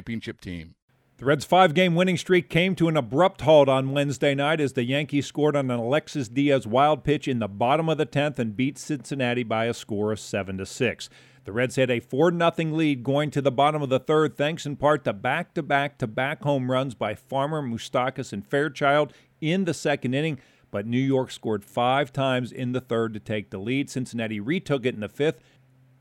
championship team. The Reds' five game winning streak came to an abrupt halt on Wednesday night as the Yankees scored on an Alexis Diaz wild pitch in the bottom of the 10th and beat Cincinnati by a score of 7 to 6. The Reds had a 4 0 lead going to the bottom of the third, thanks in part to back to back to back home runs by Farmer, Moustakas, and Fairchild in the second inning. But New York scored five times in the third to take the lead. Cincinnati retook it in the fifth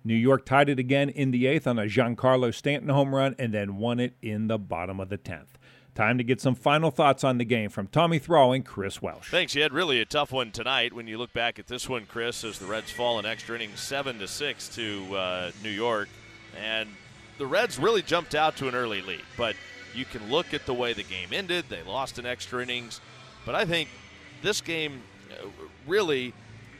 New York tied it again in the eighth on a Giancarlo Stanton home run and then won it in the bottom of the tenth. Time to get some final thoughts on the game from Tommy Thrall and Chris Welsh. Thanks, Ed. Really a tough one tonight. When you look back at this one, Chris, as the Reds fall in extra innings seven to six to uh, New York, and the Reds really jumped out to an early lead. But you can look at the way the game ended. They lost in extra innings, but I think this game uh, really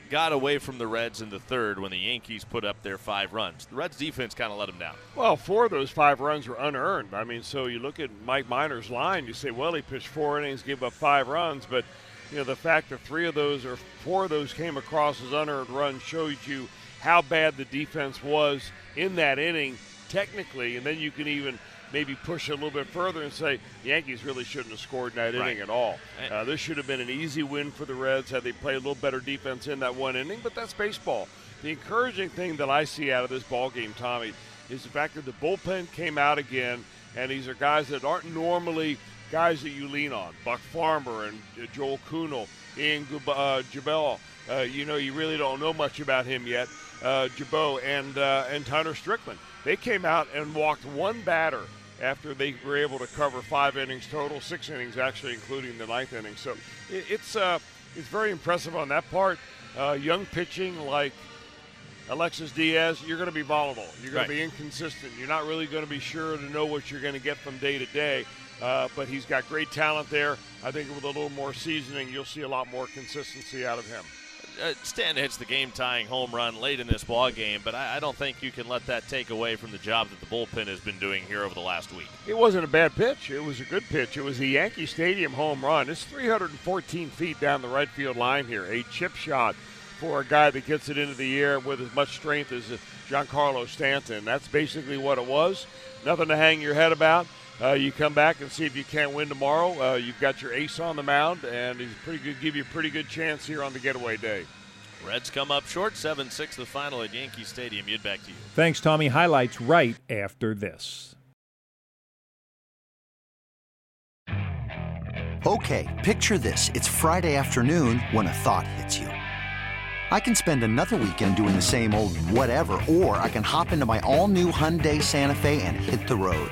got away from the Reds in the third when the Yankees put up their five runs. The Reds defense kind of let them down. Well, four of those five runs were unearned. I mean, so you look at Mike Minor's line, you say, well, he pitched four innings, gave up five runs, but you know the fact that three of those or four of those came across as unearned runs shows you how bad the defense was in that inning technically, and then you can even maybe push it a little bit further and say the Yankees really shouldn't have scored in that right. inning at all. Uh, this should have been an easy win for the Reds had they played a little better defense in that one inning, but that's baseball. The encouraging thing that I see out of this ball game, Tommy, is the fact that the bullpen came out again, and these are guys that aren't normally guys that you lean on. Buck Farmer and uh, Joel Kuhnel, Ian uh, Gibaut. Uh, you know, you really don't know much about him yet. Uh, Gibaut and uh, and Tyler Strickland. They came out and walked one batter after they were able to cover five innings total, six innings actually, including the ninth inning. So it, it's uh, it's very impressive on that part. Uh, young pitching like Alexis Diaz, you're going to be volatile. You're going right. to be inconsistent. You're not really going to be sure to know what you're going to get from day to day. Uh, but he's got great talent there. I think with a little more seasoning, you'll see a lot more consistency out of him uh, Stanton hits the game-tying home run late in this ball game, but I, I, don't think you can let that take away from the job that the bullpen has been doing here over the last week. It wasn't a bad pitch. It was a good pitch. It was a Yankee Stadium home run. It's 314 feet down the right field line here. A chip shot for a guy that gets it into the air with as much strength as Giancarlo Stanton. That's basically what it was. Nothing to hang your head about. Uh, you come back and see if you can't win tomorrow. Uh, you've got your ace on the mound, and he's pretty good. Give you a pretty good chance here on the getaway day. Reds come up short, 7 6 the final at Yankee Stadium. You'd back to you. Thanks, Tommy. Highlights right after this. Okay, picture this. It's Friday afternoon when a thought hits you. I can spend another weekend doing the same old whatever, or I can hop into my all new Hyundai Santa Fe and hit the road.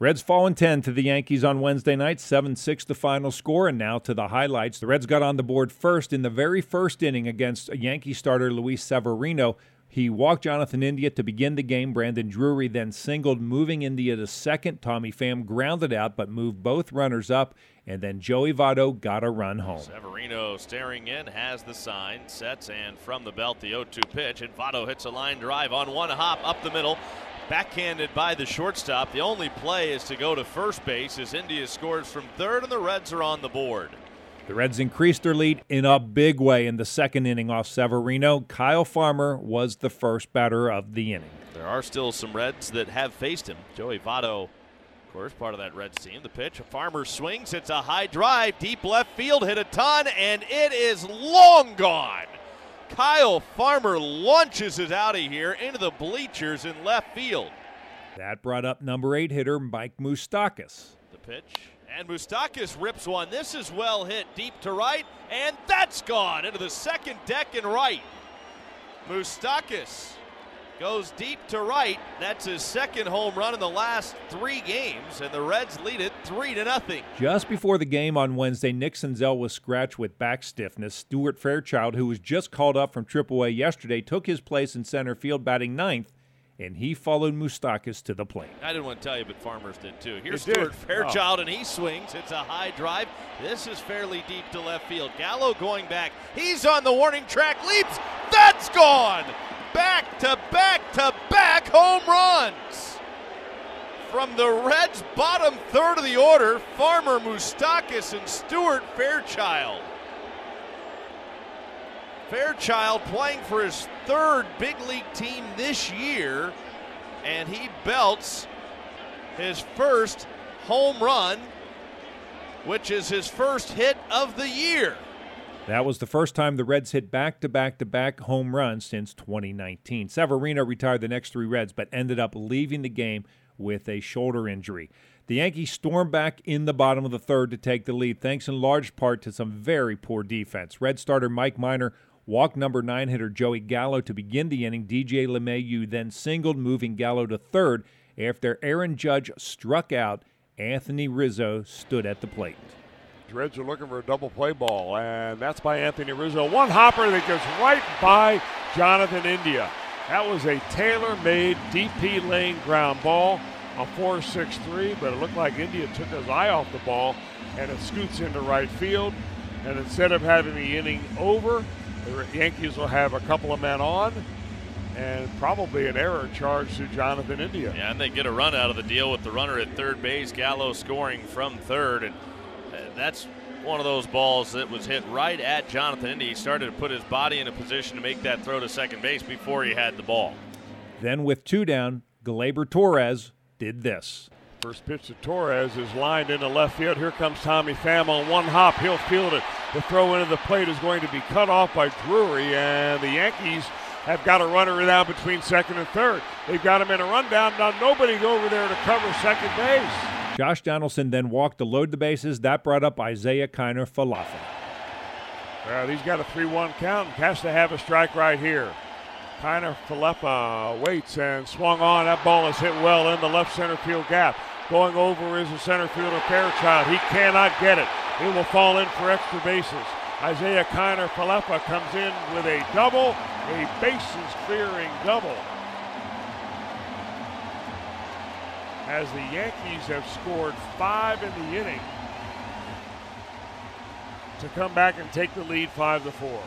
Reds falling 10 to the Yankees on Wednesday night, 7 6 the final score. And now to the highlights. The Reds got on the board first in the very first inning against Yankee starter, Luis Severino. He walked Jonathan India to begin the game. Brandon Drury then singled, moving India to second. Tommy Pham grounded out, but moved both runners up. And then Joey Votto got a run home. Severino staring in, has the sign, sets, and from the belt, the 0 2 pitch. And Votto hits a line drive on one hop up the middle. Backhanded by the shortstop. The only play is to go to first base as India scores from third, and the Reds are on the board. The Reds increased their lead in a big way in the second inning off Severino. Kyle Farmer was the first batter of the inning. There are still some Reds that have faced him. Joey Votto, of course, part of that Reds team. The pitch, a Farmer swings. It's a high drive, deep left field, hit a ton, and it is long gone. Kyle Farmer launches it out of here into the bleachers in left field. That brought up number eight hitter Mike Moustakas. The pitch, and Moustakas rips one. This is well hit deep to right, and that's gone into the second deck and right. Moustakas goes deep to right. That's his second home run in the last three games, and the Reds lead it three to nothing. Just before the game on Wednesday, Nick Senzel was scratched with back stiffness. Stuart Fairchild, who was just called up from AAA yesterday, took his place in center field, batting ninth and he followed Moustakas to the plate. I didn't want to tell you, but Farmers did too. Here's It did. Stuart oh. Fairchild, and he swings. It's a high drive. This is fairly deep to left field. Gallo going back. He's on the warning track. Leaps. That's gone. Back to back to back home runs. From the Reds' bottom third of the order, Farmer Moustakas and Stuart Fairchild. Fairchild playing for his third big league team this year, and he belts his first home run, which is his first hit of the year. That was the first time the Reds hit back to back to back home runs since 2019. Severino retired the next three Reds, but ended up leaving the game with a shoulder injury. The Yankees stormed back in the bottom of the third to take the lead, thanks in large part to some very poor defense. Red starter Mike Minor walked number nine hitter Joey Gallo to begin the inning. DJ LeMahieu then singled, moving Gallo to third. After Aaron Judge struck out, Anthony Rizzo stood at the plate. Reds are looking for a double play ball, and that's by Anthony Rizzo. One hopper that goes right by Jonathan India. That was a tailor-made DP lane ground ball, a 4-6-3, but it looked like India took his eye off the ball, and it scoots into right field. And instead of having the inning over, the Yankees will have a couple of men on, and probably an error charge to Jonathan India. Yeah, and they get a run out of the deal with the runner at third base, Gallo scoring from third, and that's one of those balls that was hit right at Jonathan India. He started to put his body in a position to make that throw to second base before he had the ball. Then, with two down, Gleyber Torres did this. First pitch to Torres is lined into left field. Here comes Tommy Pham on one hop. He'll field it. The throw into the plate is going to be cut off by Drury, and the Yankees have got a runner down between second and third. They've got him in a rundown. Now nobody over there to cover second base. Josh Donaldson then walked to load the bases. That brought up Isaiah Kiner Falefa. Well, he's got a 3-1 count and has to have a strike right here. Kiner Falefa uh, waits and swung on. That ball is hit well in the left center field gap. Going over is the center fielder Fairchild. He cannot get it. It will fall in for extra bases. Isaiah Kiner Falefa comes in with a double, a bases clearing double. As the Yankees have scored five in the inning to come back and take the lead five to four.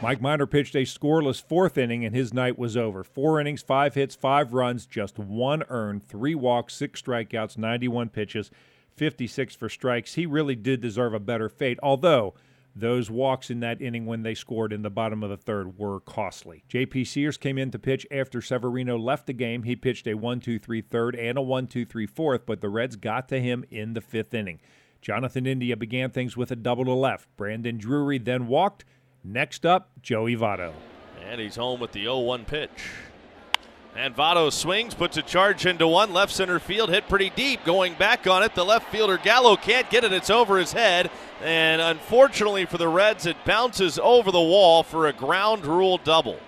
Mike Minor pitched a scoreless fourth inning, and his night was over. Four innings, five hits, five runs, just one earned, three walks, six strikeouts, 91 pitches, 56 for strikes. He really did deserve a better fate, although those walks in that inning when they scored in the bottom of the third were costly. JP Sears came in to pitch after Severino left the game. He pitched a 1 2 3 third and a 1 2 3 fourth, but the Reds got to him in the fifth inning. Jonathan India began things with a double to left. Brandon Drury then walked. Next up, Joey Votto. And he's home with the 0 1 pitch. And Votto swings, puts a charge into one. Left center field hit pretty deep. Going back on it, the left fielder Gallo can't get it. It's over his head. And unfortunately for the Reds, it bounces over the wall for a ground rule double.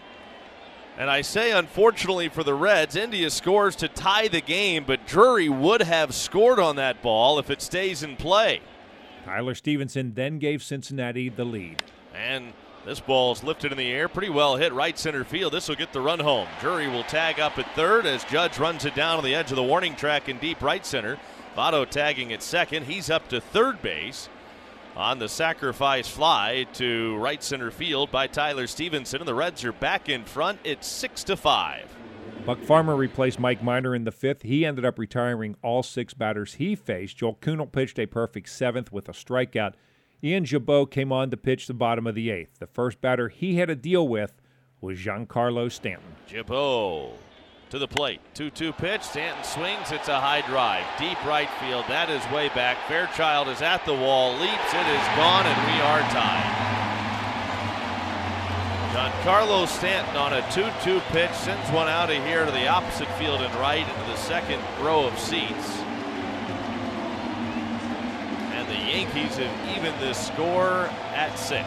And I say, unfortunately for the Reds, India scores to tie the game, but Drury would have scored on that ball if it stays in play. Tyler Stephenson then gave Cincinnati the lead. And this ball is lifted in the air, pretty well hit right center field. This will get the run home. Drury will tag up at third as Judge runs it down on the edge of the warning track in deep right center. Votto tagging at second. He's up to third base on the sacrifice fly to right center field by Tyler Stephenson, and the Reds are back in front. It's six to five. Buck Farmer replaced Mike Minor in the fifth. He ended up retiring all six batters he faced. Joel Kuhnel pitched a perfect seventh with a strikeout. Ian Gibaut came on to pitch the bottom of the eighth. The first batter he had to deal with was Giancarlo Stanton. Gibaut to the plate. 2 2 pitch. Stanton swings. It's a high drive. Deep right field. That is way back. Fairchild is at the wall. Leaps. It is gone, and we are tied. Giancarlo Stanton on a 2 2 pitch sends one out of here to the opposite field and right into the second row of seats. And the Yankees have evened this score at six.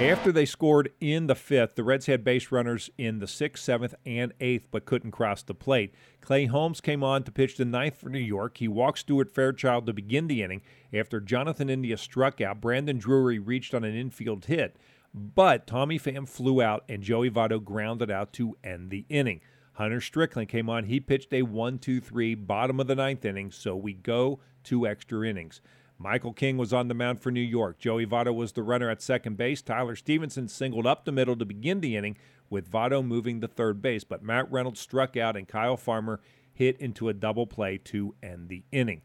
After they scored in the fifth, the Reds had base runners in the sixth, seventh, and eighth, but couldn't cross the plate. Clay Holmes came on to pitch the ninth for New York. He walked Stuart Fairchild to begin the inning. After Jonathan India struck out, Brandon Drury reached on an infield hit, but Tommy Pham flew out and Joey Votto grounded out to end the inning. Hunter Strickland came on. He pitched a 1 2 3 bottom of the ninth inning, so we go two extra innings. Michael King was on the mound for New York. Joey Votto was the runner at second base. Tyler Stephenson singled up the middle to begin the inning, with Votto moving to third base. But Matt Reynolds struck out and Kyle Farmer hit into a double play to end the inning.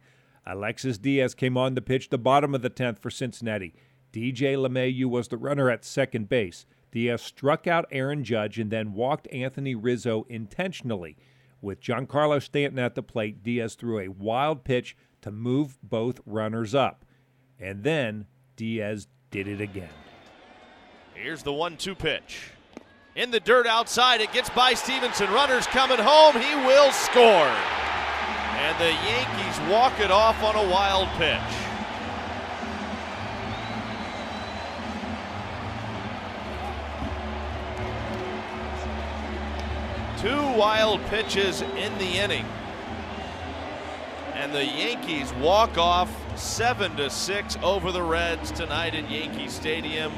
Alexis Diaz came on to pitch the bottom of the 10th for Cincinnati. DJ LeMahieu was the runner at second base. Diaz struck out Aaron Judge and then walked Anthony Rizzo intentionally. With Giancarlo Stanton at the plate, Diaz threw a wild pitch to move both runners up. And then Diaz did it again. Here's the one two pitch. In the dirt outside, it gets by Stephenson. Runners coming home. He will score. And the Yankees walk it off on a wild pitch. Two wild pitches in the inning and the Yankees walk off 7 to 6 over the Reds tonight at Yankee Stadium,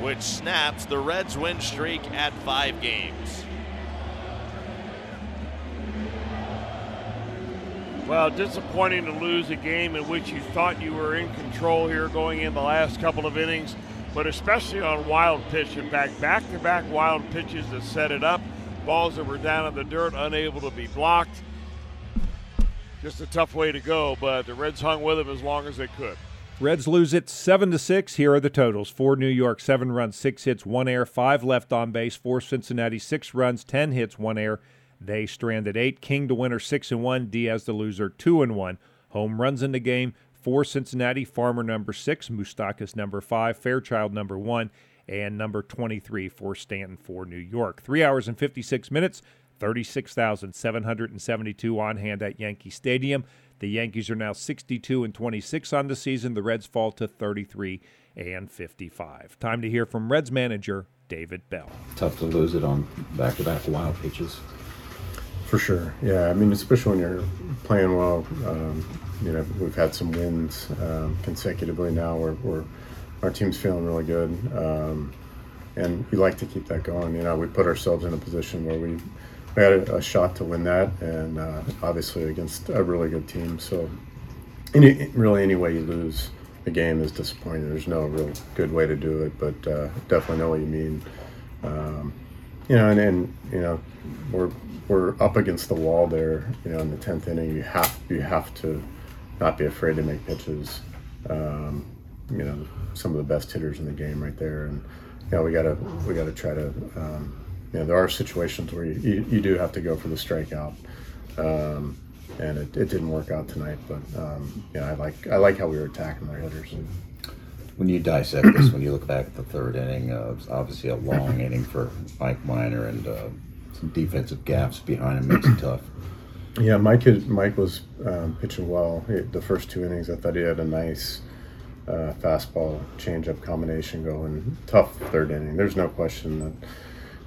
which snaps the Reds win streak at 5 games. Well, disappointing to lose a game in which you thought you were in control here going in the last couple of innings, but especially on wild pitch. In fact, back to back wild pitches that set it up, balls that were down in the dirt, unable to be blocked just a tough way to go, but the Reds hung with them as long as they could. Reds lose it seven to six. Here are the totals: for New York, seven runs, six hits, one error, five left on base. For Cincinnati, six runs, ten hits, one error. They stranded eight. King to winner, six and one. Diaz the loser, two and one. Home runs in the game for Cincinnati. Farmer number six, Moustakas number five, Fairchild number one, and number twenty-three for Stanton for New York. Three hours and fifty-six minutes. 36,772 on hand at Yankee Stadium. The Yankees are now 62 and 26 on the season. The Reds fall to 33 and 55. Time to hear from Reds manager David Bell. Tough to lose it on back-to-back wild pitches. For sure, yeah. I mean, especially when you're playing well. Um, you know, we've had some wins um, consecutively now, where, where, our team's feeling really good, um, and we like to keep that going. You know, we put ourselves in a position where we we had a, a shot to win that, and uh, obviously against a really good team. So, any, really, any way you lose the game is disappointing. There's no real good way to do it, but uh, definitely know what you mean. Um, you know, and, and you know, we're we're up against the wall there. You know, in the tenth inning, you have you have to not be afraid to make pitches. Um, you know, some of the best hitters in the game right there, and you know, we gotta we gotta try to. Um, you know, there are situations where you, you, you do have to go for the strikeout. Um, and it, it didn't work out tonight, but um, yeah, I like I like how we were attacking their hitters. When you dissect this, when you look back at the third inning, uh, it was obviously a long inning for Mike Minor, and uh, some defensive gaps behind him makes it tough. Yeah, Mike Mike was um, pitching well. He, the first two innings, I thought he had a nice uh, fastball changeup combination going. Tough third inning. There's no question that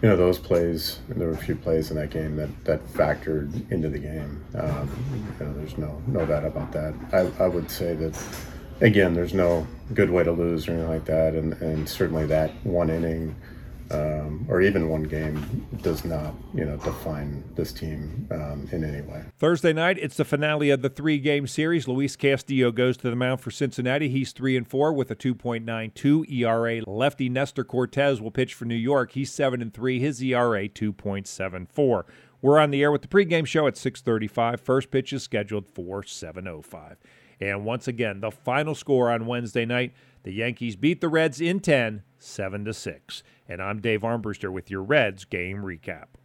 you know those plays. There were a few plays in that game that that factored into the game. Um, you know, there's no no doubt about that. I, I would say that again, there's no good way to lose or anything like that, and and certainly that one inning um, or even one game does not, you know, define this team um, in any way. Thursday night, it's the finale of the three-game series. Luis Castillo goes to the mound for Cincinnati. He's three and four with a 2.92 ERA. Lefty Nestor Cortes will pitch for New York. He's seven and three. His ERA 2.74. We're on the air with the pregame show at 6:35. First pitch is scheduled for 7:05. And once again, the final score on Wednesday night, the Yankees beat the Reds in 10, 7 to 6. And I'm Dave Armbruster with your Reds game recap.